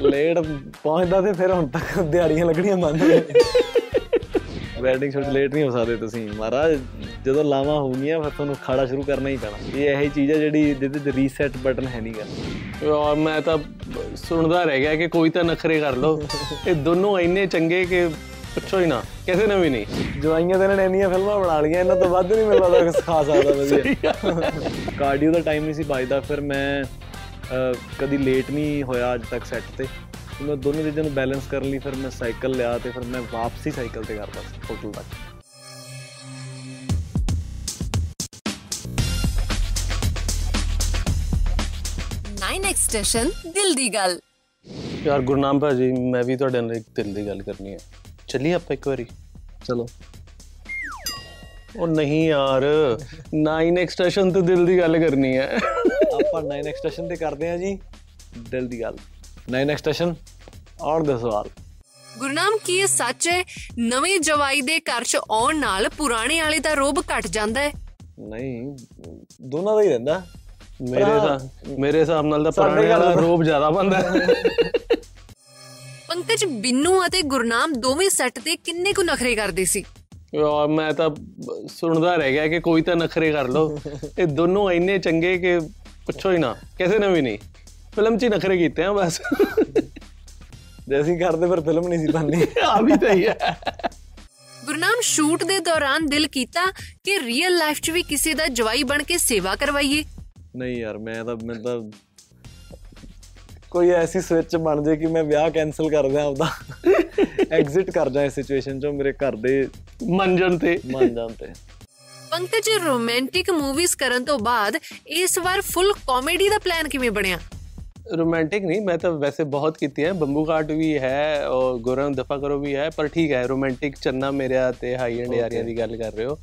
Late ਪਹੁੰਚਦਾ ਤੇ ਫਿਰ ਹੁਣ ਤੱਕ ਦਿਹਾੜੀਆਂ ਲੱਗਣੀਆਂ ਬੰਦ ਹੋ ਵੈਡਿੰਗ ਸ਼ੂਟ ਲੇਟ ਨਹੀਂ ਹੋ ਸਕਦੇ ਤੁਸੀਂ। ਮਹਾਰਾਜ ਜਦੋਂ ਲਾਵਾਂ ਹੋਣਗੀਆਂ ਫਿਰ ਤੁਹਾਨੂੰ ਖਾੜਾ ਸ਼ੁਰੂ ਕਰਨਾ ਹੀ ਪੈਣਾ। ਇਹ ਇਹੀ ਚੀਜ਼ ਹੈ ਜਿਹੜੀ ਜਿਹਦੇ ਤੇ ਰੀਸੈਟ ਬਟਨ ਹੈ ਨਹੀਂਗਾ ਯਾਰ ਮੈਂ ਤਾਂ ਸੁਣਦਾ ਰਹਿ ਗਿਆ ਕਿ ਕੋਈ ਤਾਂ ਨਖਰੇ ਕਰ ਲੋ ਇਹ ਦੋਨੋਂ ਇੰਨੇ ਚੰਗੇ ਕਿ ਪੁੱਛੋ ਹੀ ਨਾ ਕਿਸੇ ਨੇ ਵੀ ਨਹੀਂ। ਜਵਾਈਆਂ ਇਹਨਾਂ ਨੇ ਇੰਨੀਆਂ ਫਿਲਮਾਂ ਬਣਾ ਲਈਆਂ ਇਹਨਾਂ ਤੋਂ ਵੱਧ ਨਹੀਂ ਮਿਲਦਾ ਕੁਝ ਸਿਖਾ ਸਕਦਾ ਵਧੀਆ। ਕਾਰਡੀਓ ਦਾ ਟਾਈਮ ਨਹੀਂ ਸੀ ਬਚਦਾ ਫਿਰ ਮੈਂ ਕਦੀ ਲੇਟ ਨਹੀਂ ਹੋਇਆ ਅੱਜ ਤੱਕ ਸੈੱਟ ਤੇ। ਤੇ ਮੈਂ ਦੋਨੋਂ ਚੀਜ਼ਾਂ ਨੂੰ ਬੈਲੈਂਸ ਕਰਨ ਲਈ ਫਿਰ ਮੈਂ ਸਾਈਕਲ ਲਿਆ ਤੇ ਫਿਰ ਮੈਂ ਵਾਪਸੀ ਸਾਈਕਲ ਤੇ ਕਰਦਾ ਸੀ ਹੋਟਲ ਤੱਕ। ਨਾਈਨ ਐਕਸਟੈਸ਼ਨ ਦਿਲ ਦੀ ਗੱਲ ਯਾਰ ਗੁਰਨਾਮ ਭਾਜੀ ਮੈਂ ਵੀ ਤੁਹਾਡੇ ਨਾਲ ਇੱਕ ਦਿਲ ਦੀ ਗੱਲ ਕਰਨੀ ਹੈ। ਚੱਲੀਏ ਆਪਾਂ ਇੱਕ ਵਾਰੀ? ਚਲੋ। ਉਹ ਨਹੀਂ ਯਾਰ 9 ਐਕਸਟੈਸ਼ਨ ਤੇ ਦਿਲ ਦੀ ਗੱਲ ਕਰਨੀ ਹੈ। ਆਪਾਂ 9 ਐਕਸਟੈਸ਼ਨ ਤੇ ਕਰਦੇ ਹਾਂ ਜੀ। ਦਿਲ ਦੀ ਗੱਲ। 9 ਐਕਸਟੈਸ਼ਨ ਔਰ ਦਾ ਸਵਾਲ। ਗੁਰਨਾਮ ਕੀ ਇਹ ਸੱਚ ਹੈ? ਨਵੇਂ ਜਵਾਈ ਦੇ ਘਰ 'ਚ ਆਉਣ ਨਾਲ ਪੁਰਾਣੇ ਵਾਲੇ ਦਾ ਰੋਬ ਘਟ ਜਾਂਦਾ ਹੈ। ਨਹੀਂ ਦੋਨਾਂ ਦਾ ਹੀ ਰਹਿੰਦਾ। ਮੇਰੇ ਹਿਸਾਬ ਮੇਰੇ ਹਿਸਾਬ ਨਾਲ ਤਾਂ ਪੁਰਾਣੇ ਵਾਲਾ ਰੋਬ ਜ਼ਿਆਦਾ ਬੰਦਾ ਪੰਕਜ ਬਿੰਨੂ ਅਤੇ ਗੁਰਨਾਮ ਦੋਵੇਂ ਸੈੱਟ ਤੇ ਕਿੰਨੇ ਕੁ ਨਖਰੇ ਕਰਦੇ ਸੀ? ਯਾਰ ਮੈਂ ਤਾਂ ਸੁਣਦਾ ਰਹਿ ਗਿਆ ਕਿ ਕੋਈ ਤਾਂ ਨਖਰੇ ਕਰ ਲੋ ਇਹ ਦੋਨੋਂ ਇੰਨੇ ਚੰਗੇ ਕਿ ਪੁੱਛੋ ਹੀ ਨਾ ਕਿਸੇ ਨੇ ਵੀ ਨਹੀਂ। ਫਿਲਮ 'ਚ ਹੀ ਨਖਰੇ ਕੀਤੇ ਆ ਬਸ। ਜੇ ਅਸੀਂ ਕਰਦੇ ਫਿਰ ਫਿਲਮ ਨਹੀਂ ਸੀ ਬਣਨੀ। ਆ ਵੀ ਤਾਂ ਹੀ ਹੈ। ਗੁਰਨਾਮ ਸ਼ੂਟ ਦੇ ਦੌਰਾਨ ਦਿਲ ਕੀਤਾ ਕਿ ਰੀਅਲ ਲਾਈਫ 'ਚ ਵੀ ਕਿਸੇ ਦਾ ਜਵਾਈ ਬਣ ਕੇ ਸੇਵਾ ਕਰਵਾਈਏ। ਨਹੀਂ ਯਾਰ ਮੈਂ ਤਾਂ ਮੈਂ ਤਾਂ ਕੋਈ ਐਸੀ ਸਵਿਚ ਬਣ ਜੇ ਕਿ ਮੈਂ ਵਿਆਹ ਕੈਨਸਲ ਕਰ ਦਿਆਂ ਆਪਦਾ। ਐਗਜ਼ਿਟ ਕਰ ਜਾ ਇਸ ਸਿਚੁਏਸ਼ਨ ਚੋਂ ਮੇਰੇ ਘਰ ਦੇ ਮੰਜਣ ਤੇ। ਮੰਨ ਜਾਣ ਤੇ। ਪੰਕਜ ਰੋਮਾਂਟਿਕ ਮੂਵੀਜ਼ ਕਰਨ ਤੋਂ ਬਾਅਦ ਇਸ ਵਾਰ ਫੁੱਲ ਕਾਮੇਡੀ ਦਾ ਪਲਾਨ ਕਿਵੇਂ ਬਣਿਆ? ਰੋਮਾਂਟਿਕ ਨਹੀਂ ਮੈਂ ਤਾਂ ਵੈਸੇ ਬਹੁਤ ਕੀਤੀ ਹੈ। ਬੰਬੂ ਘਾਟ ਵੀ ਹੈ ਔਰ ਗੁਰਮ ਦਫਾ ਕਰੋ ਵੀ ਹੈ ਪਰ ਠੀਕ ਹੈ ਰੋਮਾਂਟਿਕ ਚੰਨਾ ਮੇਰਿਆ ਤੇ ਹਾਈ ਐਂਡ ਯਾਰੀਆਂ ਦੀ ਗੱਲ ਕਰ ਰਹੇ ਹੋ।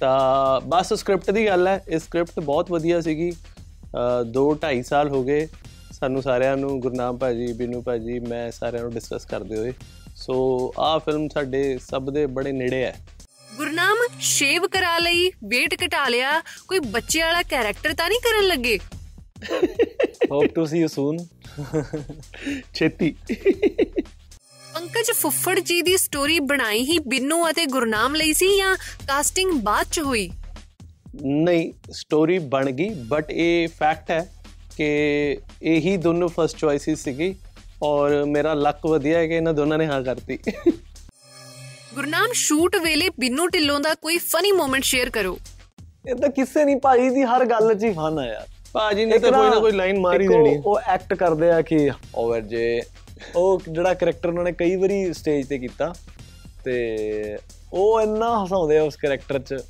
ਤਾਂ ਬਸ ਸਕ੍ਰਿਪਟ ਦੀ ਗੱਲ ਹੈ। ਇਹ ਸਕ੍ਰਿਪਟ ਬਹੁਤ ਵਧੀਆ ਸੀਗੀ। 2 2.5 ਸਾਲ ਹੋ ਗਏ। ਸਾਨੂੰ ਸਾਰਿਆਂ ਨੂੰ ਗੁਰਨਾਮ ਭਾਜੀ ਬਿਨੂ ਭਾਜੀ ਮੈਂ ਸਾਰਿਆਂ ਨੂੰ ਡਿਸਕਸ ਕਰਦੇ ਹੋਏ। ਸੋ ਆਹ ਫਿਲਮ ਸਾਡੇ ਸਭ ਦੇ ਬੜੇ ਨੇੜੇ ਹੈ। ਗੁਰਨਾਮ ਸ਼ੇਵ ਕਰਾ ਲਈ weight ਘਟਾ ਲਿਆ ਕੋਈ ਬੱਚੇ ਵਾਲਾ ਕੈਰੈਕਟਰ ਤਾਂ ਨਹੀਂ ਕਰਨ ਲੱਗੇ? Hope to see you soon ਛੇਤੀ। ਪੰਕਜ ਫੁੱਫੜ ਜੀ ਦੀ ਸਟੋਰੀ ਬਣਾਈ ਹੀ ਬਿੰਨੂ ਅਤੇ ਗੁਰਨਾਮ ਲਈ ਸੀ ਜਾਂ ਕਾਸਟਿੰਗ ਬਾਅਦ ਚ ਹੋਈ? ਨਹੀਂ ਸਟੋਰੀ ਬਣ ਗਈ ਬਟ ਇਹ ਫੈਕਟ ਹੈ ਕਿ ਇਹੀ ਦੋਨੋਂ ਫਰਸਟ ਚੁਆਇਸਿਸ ਸੀਗੀ ਔਰ ਮੇਰਾ ਲੱਕ ਵਧੀਆ ਹੈ ਕਿ ਇਹਨਾਂ ਦੋਨਾਂ ਨੇ ਹਾਂ ਕਰਤੀ। ਗੁਰਨਾਮ ਸ਼ੂਟ ਵੇਲੇ ਬਿੰਨੂ ਢਿੱਲੋਂ ਦਾ ਕੋਈ ਫਨੀ ਮੂਮੈਂਟ ਸ਼ੇਅਰ ਕਰੋ। ਇਹ ਤਾਂ ਕਿਸੇ ਨਹੀਂ ਭਾਈ ਦੀ ਹਰ ਗੱਲ 'ਚ ਹੀ ਫਨ ਆ ਯਾਰ। ਭਾਜੀ ਨੇ ਤਾਂ ਕੋਈ ਨਾ ਕੋਈ ਲਾਈਨ ਮਾਰ ਹੀ ਦੇਣੀ। ਉਹ ਐਕਟ ਕਰਦੇ ਆ ਕਿ ਓਵਰ ਜੇ ਉਹ ਜਿਹੜਾ ਕੈਰੈਕਟਰ ਉਹਨਾਂ ਨੇ ਕਈ ਵਾਰੀ ਸਟੇਜ ਤੇ ਕੀਤਾ ਤੇ ਉਹ ਇੰਨਾ ਹਸਾਉਂਦੇ ਆ ਉਸ ਕੈਰੈਕਟਰ 'ਚ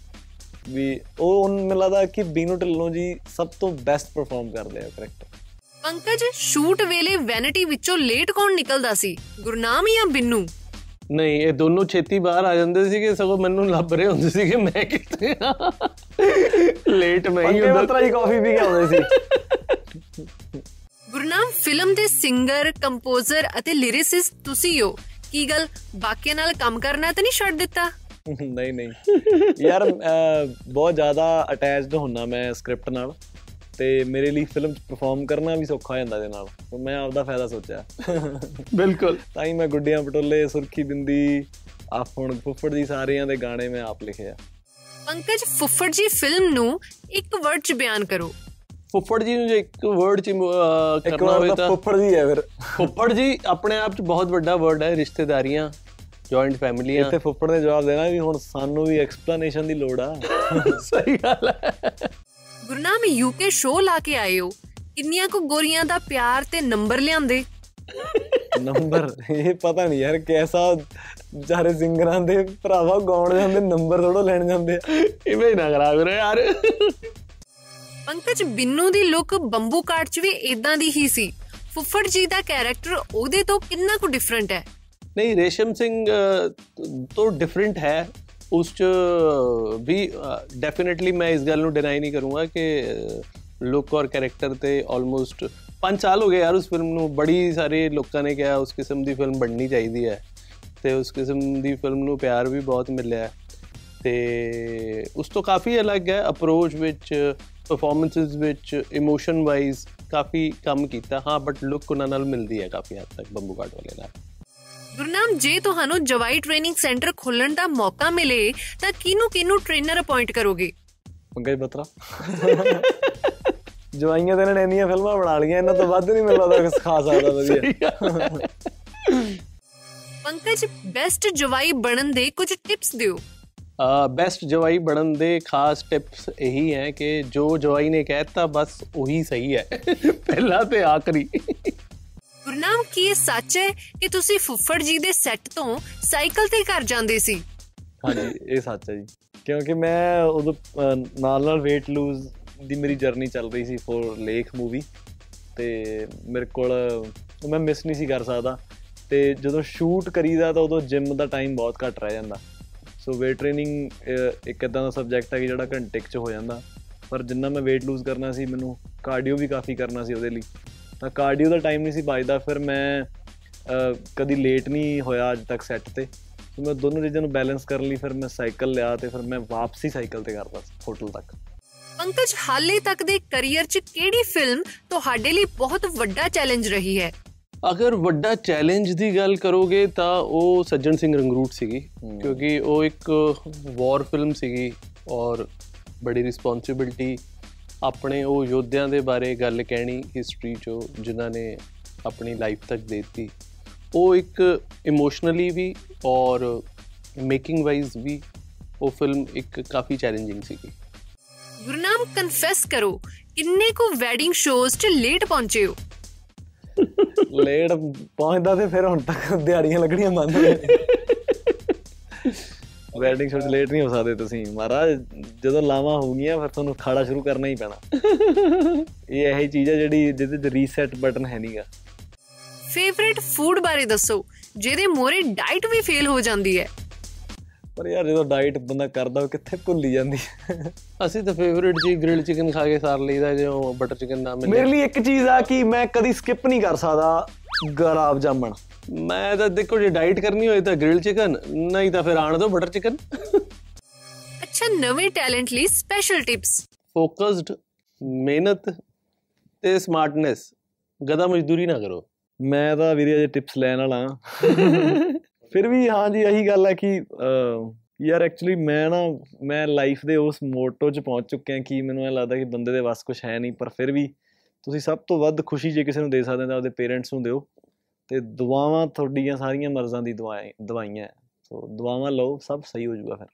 ਵੀ ਉਹ ਮੈਨੂੰ ਲੱਗਦਾ ਕਿ ਬੀਨੂ ਢਿੱਲੋਂ ਜੀ ਸਭ ਤੋਂ ਬੈਸਟ ਪਰਫਾਰਮ ਕਰਦੇ ਆ ਕੈਰੈਕਟਰ ਪੰਕਜ ਸ਼ੂਟ ਵੇਲੇ ਵੈਨਿਟੀ ਵਿੱਚੋਂ ਲੇਟ ਕੌਣ ਨਿਕਲਦਾ ਸੀ? ਗੁਰਨਾਮ ਜਾਂ ਬਿੰਨੂ? ਨਹੀਂ ਇਹ ਦੋਨੋਂ ਛੇਤੀ ਬਾਹਰ ਆ ਜਾਂਦੇ ਸੀਗੇ ਸਗੋਂ ਮੈਨੂੰ ਲੱਭ ਰਹੇ ਹੁੰਦੇ ਸੀਗੇ ਮੈਂ ਕਿੱਥੇ ਆ। ਲੇਟ ਮੈਂ ਹੀ ਹੁੰਦਾ। ਮਤਰਾ ਹੀ ਕਾਫੀ ਪੀ ਕੇ ਆਉਂਦੇ ਸੀ। ਗੁਰਨਾਮ ਫਿਲਮ ਦੇ ਸਿੰਗਰ ਕੰਪੋਜ਼ਰ ਅਤੇ ਲਿਰਿਸਿਸਟ ਤੁਸੀਂ ਹੋ। ਕੀ ਗੱਲ ਬਾਕੀਆਂ ਨਾਲ ਕੰਮ ਕਰਨਾ ਤਾਂ ਨਹੀਂ ਛੱਡ ਦਿੱਤਾ? ਨਹੀਂ ਨਹੀਂ। ਯਾਰ ਬਹੁਤ ਜ਼ਿਆਦਾ ਅਟੈਚਡ ਹੁੰਨਾ ਮੈਂ ਸਕ੍ਰਿਪਟ ਨਾਲ। ਤੇ ਮੇਰੇ ਲਈ ਫਿਲਮ ਚ ਪਰਫਾਰਮ ਕਰਨਾ ਵੀ ਸੌਖਾ ਹੋ ਜਾਂਦਾ ਇਹਦੇ ਨਾਲ। ਤੇ ਮੈਂ ਆਪਦਾ ਫਾਇਦਾ ਸੋਚਿਆ। ਬਿਲਕੁਲ। ਤਾਂ ਹੀ ਮੈਂ ਗੁੱਡੀਆਂ ਪਟੋਲੇ ਸੁਰਖੀ ਬਿੰਦੀ ਆ ਹੁਣ ਫੁੱਫੜ ਦੀ ਸਾਰਿਆਂ ਦੇ ਗਾਣੇ ਮੈਂ ਆਪ ਲਿਖੇ ਆ। ਪੰਕਜ ਫੁੱਫੜ ਜੀ ਫਿਲਮ ਨੂੰ ਇੱਕ ਵਰਡ 'ਚ ਬਿਆਨ ਕਰੋ। ਫੁੱਫੜ ਜੀ ਨੂੰ ਜੇ ਇੱਕ ਵਰਡ ਚ ਕਰਨਾ ਹੋਵੇ ਤਾਂ ਫੁੱਫੜ ਜੀ ਹੈ ਫਿਰ। ਫੁੱਫੜ ਜੀ ਆਪਣੇ ਆਪ ਚ ਬਹੁਤ ਵੱਡਾ ਵਰਡ ਹੈ ਰਿਸ਼ਤੇਦਾਰੀਆਂ ਜੁਆਇੰਟ ਫੈਮਲੀਆਂ ਇੱਥੇ ਫੁੱਫੜ ਨੇ ਜਵਾਬ ਦੇਣਾ ਵੀ ਹੁਣ ਸਾਨੂੰ ਵੀ ਐਕਸਪਲੇਨੇਸ਼ਨ ਦੀ ਲੋੜ ਆ। ਸਹੀ ਗੱਲ ਹੈ। ਗੁਰਨਾਮ ਯੂਕੇ ਸ਼ੋਅ ਲਾ ਕੇ ਆਏ ਹੋ। ਕਿੰਨੀਆਂ ਕੁ ਗੋਰੀਆਂ ਦਾ ਪਿਆਰ ਤੇ ਨੰਬਰ ਲਿਆਂਦੇ? ਨੰਬਰ? ਇਹ ਪਤਾ ਨਹੀਂ ਯਾਰ ਕਿਹਦਾ ਵਿਚਾਰੇ ਸਿੰਗਰਾਂ ਦੇ ਭਰਾਵਾ ਗਾਉਣ ਜਾਂਦੇ ਨੰਬਰ ਥੋੜੋ ਲੈਣ ਜਾਂਦੇ ਆ। ਇਵੇਂ ਹੀ ਨਾ ਕਰਾ ਕਰੋ ਯਾਰ। ਪੰਕਜ ਬਿੰਨੂ ਦੀ ਲੁੱਕ ਬੰਬੂ ਕਾਟ 'ਚ ਵੀ ਇਦਾਂ ਦੀ ਹੀ ਸੀ। ਫੁੱਫੜ ਜੀ ਦਾ ਕੈਰੈਕਟਰ ਉਹਦੇ ਤੋਂ ਕਿੰਨਾ ਕੁ ਡਿਫਰੈਂਟ ਹੈ? ਨਹੀਂ ਰੇਸ਼ਮ ਸਿੰਘ ਤੋਂ ਡਿਫਰੈਂਟ ਹੈ। ਉਸ ਚ, ਵੀ ਡੈਫੀਨਿਟਲੀ ਮੈਂ ਇਸ ਗੱਲ ਨੂੰ ਡਿਨਾਈ ਨਹੀਂ ਕਰੂੰਗਾ ਕਿ ਲੁੱਕ ਔਰ ਕੈਰੈਕਟਰ ਤੇ ਆਲਮੋਸਟ 5 ਸਾਲ ਹੋ ਗਏ ਯਾਰ ਉਸ ਫਿਲਮ ਨੂੰ। ਬੜੀ ਸਾਰੇ ਲੋਕਾਂ ਨੇ ਕਿਹਾ ਉਸ ਕਿਸਮ ਦੀ ਫਿਲਮ ਬਣਨੀ ਚਾਹੀਦੀ ਹੈ। ਤੇ ਉਸ ਕਿਸਮ ਦੀ ਫਿਲਮ ਨੂੰ ਪਿਆਰ ਵੀ ਬਹੁਤ ਮਿਲਿਆ ਹੈ। ਤੇ ਉਸ ਤੋਂ ਕਾਫੀ ਅਲੱਗ ਹੈ ਅਪਰੋਚ ਵਿੱਚ ਪਰਫਾਰਮੈਂਸਸ ਵਿੱਚ ਇਮੋਸ਼ਨ ਵਾਈਜ਼ ਕਾਫੀ ਕੰਮ ਕੀਤਾ। ਹਾਂ ਬਟ ਲੁੱਕ ਉਹਨਾਂ ਨਾਲ ਮਿਲਦੀ ਹੈ ਕਾਫੀ ਹੱਦ ਤੱਕ ਬੰਬੂ ਕਾਟ ਵਾਲੇ ਨਾਲ। ਗੁਰਨਾਮ ਜੇ ਤੁਹਾਨੂੰ ਜਵਾਈ ਟ੍ਰੇਨਿੰਗ ਸੈਂਟਰ ਖੋਲਣ ਦਾ ਮੌਕਾ ਮਿਲੇ ਤਾਂ ਕਿਹਨੂੰ ਕਿਹਨੂੰ ਟ੍ਰੇਨਰ ਅਪਾਇੰਟ ਕਰੋਗੇ? ਪੰਕਜ ਬਤਰਾ। ਜਵਾਈਆਂ ਤੇ ਇਹਨਾਂ ਨੇ ਇੰਨੀਆਂ ਫਿਲਮਾਂ ਬਣਾ ਲਈਆਂ ਇਹਨਾਂ ਤੋਂ ਵੱਧ ਨਹੀਂ ਮੈਨੂੰ ਲੱਗਦਾ ਕੁਝ ਖਾਸ ਆਦਾ ਵਧੀਆ। ਪੰਕਜ ਬੈਸਟ ਜਵਾਈ ਬਣਨ ਦੇ ਕੁਝ ਟਿਪਸ ਦਿਓ। ਬੈਸਟ ਜਵਾਈ ਬਣਨ ਦੇ ਖਾਸ ਟਿਪਸ ਇਹੀ ਹੈ ਕਿ ਜੋ ਜਵਾਈ ਨੇ ਕਹਿਤਾ ਬਸ ਉਹੀ ਸਹੀ ਹੈ। ਪਹਿਲਾ ਤੇ ਆਖਰੀ। ਗੁਰਨਾਮ ਕੀ ਇਹ ਸੱਚ ਹੈ ਕਿ ਤੁਸੀਂ ਫੁੱਫੜ ਜੀ ਦੇ ਸੈੱਟ ਤੋਂ ਸਾਈਕਲ ਤੇ ਘਰ ਜਾਂਦੇ ਸੀ? ਹਾਂਜੀ ਇਹ ਸੱਚ ਹੈ ਜੀ। ਕਿਉਂਕਿ ਮੈਂ ਉਦੋਂ ਅਹ, ਨਾਲ ਨਾਲ weight lose ਦੀ ਮੇਰੀ ਜਰਨੀ ਚੱਲ ਰਹੀ ਸੀ ਫੋਰ ਲੇਖ ਮੂਵੀ ਤੇ ਮੇਰੇ ਕੋਲ ਉਹ ਮੈਂ ਮਿਸ ਨਹੀਂ ਸੀ ਕਰ ਸਕਦਾ। ਤੇ ਜਦੋਂ ਸ਼ੂਟ ਕਰੀਦਾ ਤਾਂ ਉਦੋਂ ਜਿਮ ਦਾ ਟਾਈਮ ਬਹੁਤ ਘੱਟ ਰਹਿ ਜਾਂਦਾ। ਸੋ weight ਟ੍ਰੇਨਿੰਗ ਇੱਕ ਇਦਾਂ ਦਾ ਸਬਜੈਕਟ ਹੈ ਕਿ ਜਿਹੜਾ ਘੰਟੇ ਕੁ ਚ ਹੋ ਜਾਂਦਾ। ਪਰ ਜਿੰਨਾ ਮੈਂ weight lose ਕਰਨਾ ਸੀ ਮੈਨੂੰ ਕਾਰਡੀਓ ਵੀ ਕਾਫੀ ਕਰਨਾ ਸੀ ਉਹਦੇ ਲਈ। ਤਾਂ ਕਾਰਡੀਓ ਦਾ ਟਾਈਮ ਨਹੀਂ ਸੀ ਬਚਦਾ ਫਿਰ ਮੈਂ ਕਦੀ ਲੇਟ ਨਹੀਂ ਹੋਇਆ ਅੱਜ ਤੱਕ ਸੈੱਟ ਤੇ। ਸੋ ਮੈਂ ਦੋਨੋਂ ਚੀਜ਼ਾਂ ਨੂੰ ਬੈਲੈਂਸ ਕਰਨ ਲਈ ਫਿਰ ਮੈਂ ਸਾਈਕਲ ਲਿਆ ਤੇ ਫਿਰ ਮੈਂ ਵਾਪਸੀ ਸਾਈਕਲ ਤੇ ਕਰਦਾ ਸੀ ਹੋਟਲ ਤੱਕ। ਪੰਕਜ ਹਾਲੇ ਤੱਕ ਦੇ ਕੈਰੀਅਰ 'ਚ ਕਿਹੜੀ ਫਿਲਮ ਤੁਹਾਡੇ ਲਈ ਬਹੁਤ ਵੱਡਾ ਚੈਲੰਜ ਰਹੀ ਹੈ? ਅਗਰ ਵੱਡਾ ਚੈਲੰਜ ਦੀ ਗੱਲ ਕਰੋਗੇ ਤਾਂ ਉਹ ਸੱਜਣ ਸਿੰਘ ਰੰਗਰੂਟ ਸੀਗੀ ਕਿਉਂਕਿ ਉਹ ਇੱਕ ਵਾਰ ਫਿਲਮ ਸੀਗੀ ਔਰ ਬੜੀ ਰਿਸਪੌਂਸਿਬਿਲਟੀ ਆਪਣੇ ਉਹ ਯੋਧਿਆਂ ਦੇ ਬਾਰੇ ਗੱਲ ਕਹਿਣੀ ਹਿਸਟਰੀ ਚੋਂ ਜਿਨ੍ਹਾਂ ਨੇ ਆਪਣੀ ਲਾਈਫ ਤੱਕ ਦੇ ਦਿੱਤੀ ਉਹ ਇੱਕ ਇਮੋਸ਼ਨਲੀ ਵੀ ਔਰ ਮੇਕਿੰਗ ਵਾਈਜ਼ ਵੀ ਉਹ ਫਿਲਮ ਇੱਕ ਕਾਫੀ ਚੈਲੰਜਿੰਗ ਸੀਗੀ। ਗੁਰਨਾਮ ਕਨਫੈਸ ਕਰੋ ਕਿੰਨੇ ਕੁ ਵੈਡਿੰਗ ਸ਼ੋਜ਼ 'ਚ ਲੇਟ ਪਹੁੰਚੇ ਹੋ। ਲੇਟ ਪਹੁੰਚਦਾ ਤੇ ਫਿਰ ਹੁਣ ਤੱਕ ਦਿਹਾੜੀਆਂ ਲੱਗਣੀਆਂ ਹੋ ਵੈਡਿੰਗ ਸ਼ੂਟ ਲੇਟ ਨਹੀਂ ਹੋ ਸਕਦੇ ਤੁਸੀਂ। ਮਹਾਰਾਜ ਜਦੋਂ ਲਾਵਾਂ ਹੋਣਗੀਆਂ ਫਿਰ ਤੁਹਾਨੂੰ ਖਾੜਾ ਸ਼ੁਰੂ ਕਰਨਾ ਹੀ ਪੈਣਾ। ਇਹ ਇਹੀ ਚੀਜ਼ ਹੈ ਜਿਹੜੀ ਜਿਹਦੇ ਤੇ ਰੀਸੈਟ ਬਟਨ ਹੈ ਨਹੀਂਗਾ ਫੇਵਰਿਟ ਫੂਡ ਬਾਰੇ ਦੱਸੋ ਜਿਹਦੇ ਮੋਰੇ ਡਾਈਟ ਵੀ ਫੇਲ ਹੋ ਜਾਂਦੀ ਹੈ। ਪਰ ਯਾਰ ਜਦੋਂ ਡਾਈਟ ਬੰਦਾ ਕਰਦਾ ਉਹ ਕਿੱਥੇ ਭੁੱਲੀ ਜਾਂਦੀ? ਅਸੀਂ ਤਾਂ ਫੇਵਰਿਟ ਜੀ ਗ੍ਰਿਲਡ ਚਿਕਨ ਖਾ ਕੇ ਸਾਰ ਲਈਦਾ ਜੋ ਬਟਰ ਚਿਕਨ ਨਾ ਮਿਲੇ। ਮੇਰੇ ਲਈ ਇੱਕ ਚੀਜ਼ ਆ ਕਿ ਮੈਂ ਕਦੀ ਸਕਿਪ ਨਹੀਂ ਕਰ ਸਕਦਾ ਗੁਲਾਬ ਜਾਮਣ। ਮੈਂ ਤਾਂ ਦੇਖੋ ਜੇ ਡਾਈਟ ਕਰਨੀ ਹੋਏ ਤਾਂ ਗ੍ਰਿਲ ਚਿਕਨ ਨਹੀਂ ਤਾਂ ਫਿਰ ਆਣ ਦੋ ਬਟਰ ਚਿਕਨ ਅੱਛਾ ਨਵੇਂ ਟੈਲੈਂਟ ਲਈ ਸਪੈਸ਼ਲ ਟਿਪਸ ਫੋਕਸਡ ਮਿਹਨਤ ਤੇ ਸਮਾਰਟਨੈਸ ਗਦਾ ਮਜ਼ਦੂਰੀ ਨਾ ਕਰੋ। ਮੈਂ ਤਾਂ ਵੀਰੇ ਅਜੇ ਟਿਪਸ ਲੈਣ ਵਾਲਾ ਹਾਂ। ਫਿਰ ਵੀ ਹਾਂ ਜੀ ਇਹੀ ਗੱਲ ਹੈ ਕਿ ਅਹ, ਯਾਰ ਐਕਚੁਅਲੀ ਮੈਂ ਨਾ ਮੈਂ ਲਾਈਫ ਦੇ ਉਸ ਮੋਟੋ 'ਚ ਪਹੁੰਚ ਚੁੱਕਿਆ ਕਿ ਮੈਨੂੰ ਇਹ ਲੱਗਦਾ ਕਿ ਬੰਦੇ ਦੇ ਵੱਸ ਕੁਝ ਹੈ ਨਹੀਂ ਪਰ ਫਿਰ ਵੀ ਤੁਸੀਂ ਸਭ ਤੋਂ ਵੱਧ ਖੁਸ਼ੀ ਜੇ ਕਿਸੇ ਨੂੰ ਦੇ ਸਕਦੇ ਹੋ ਤਾਂ ਆਪਦੇ ਪੇਰੈਂਟਸ ਨੂੰ ਦਿਓ ਤੇ ਦੁਆਵਾਂ ਤੁਹਾਡੀਆਂ ਸਾਰੀਆਂ ਮਰਜ਼ਾਂ ਦੀ ਦੁਆਏ ਦਵਾਈਆਂ ਹੈ। ਸੋ ਦੁਆਵਾਂ ਲਓ ਸਭ ਸਹੀ ਹੋ ਜਾਊਗਾ ਫਿਰ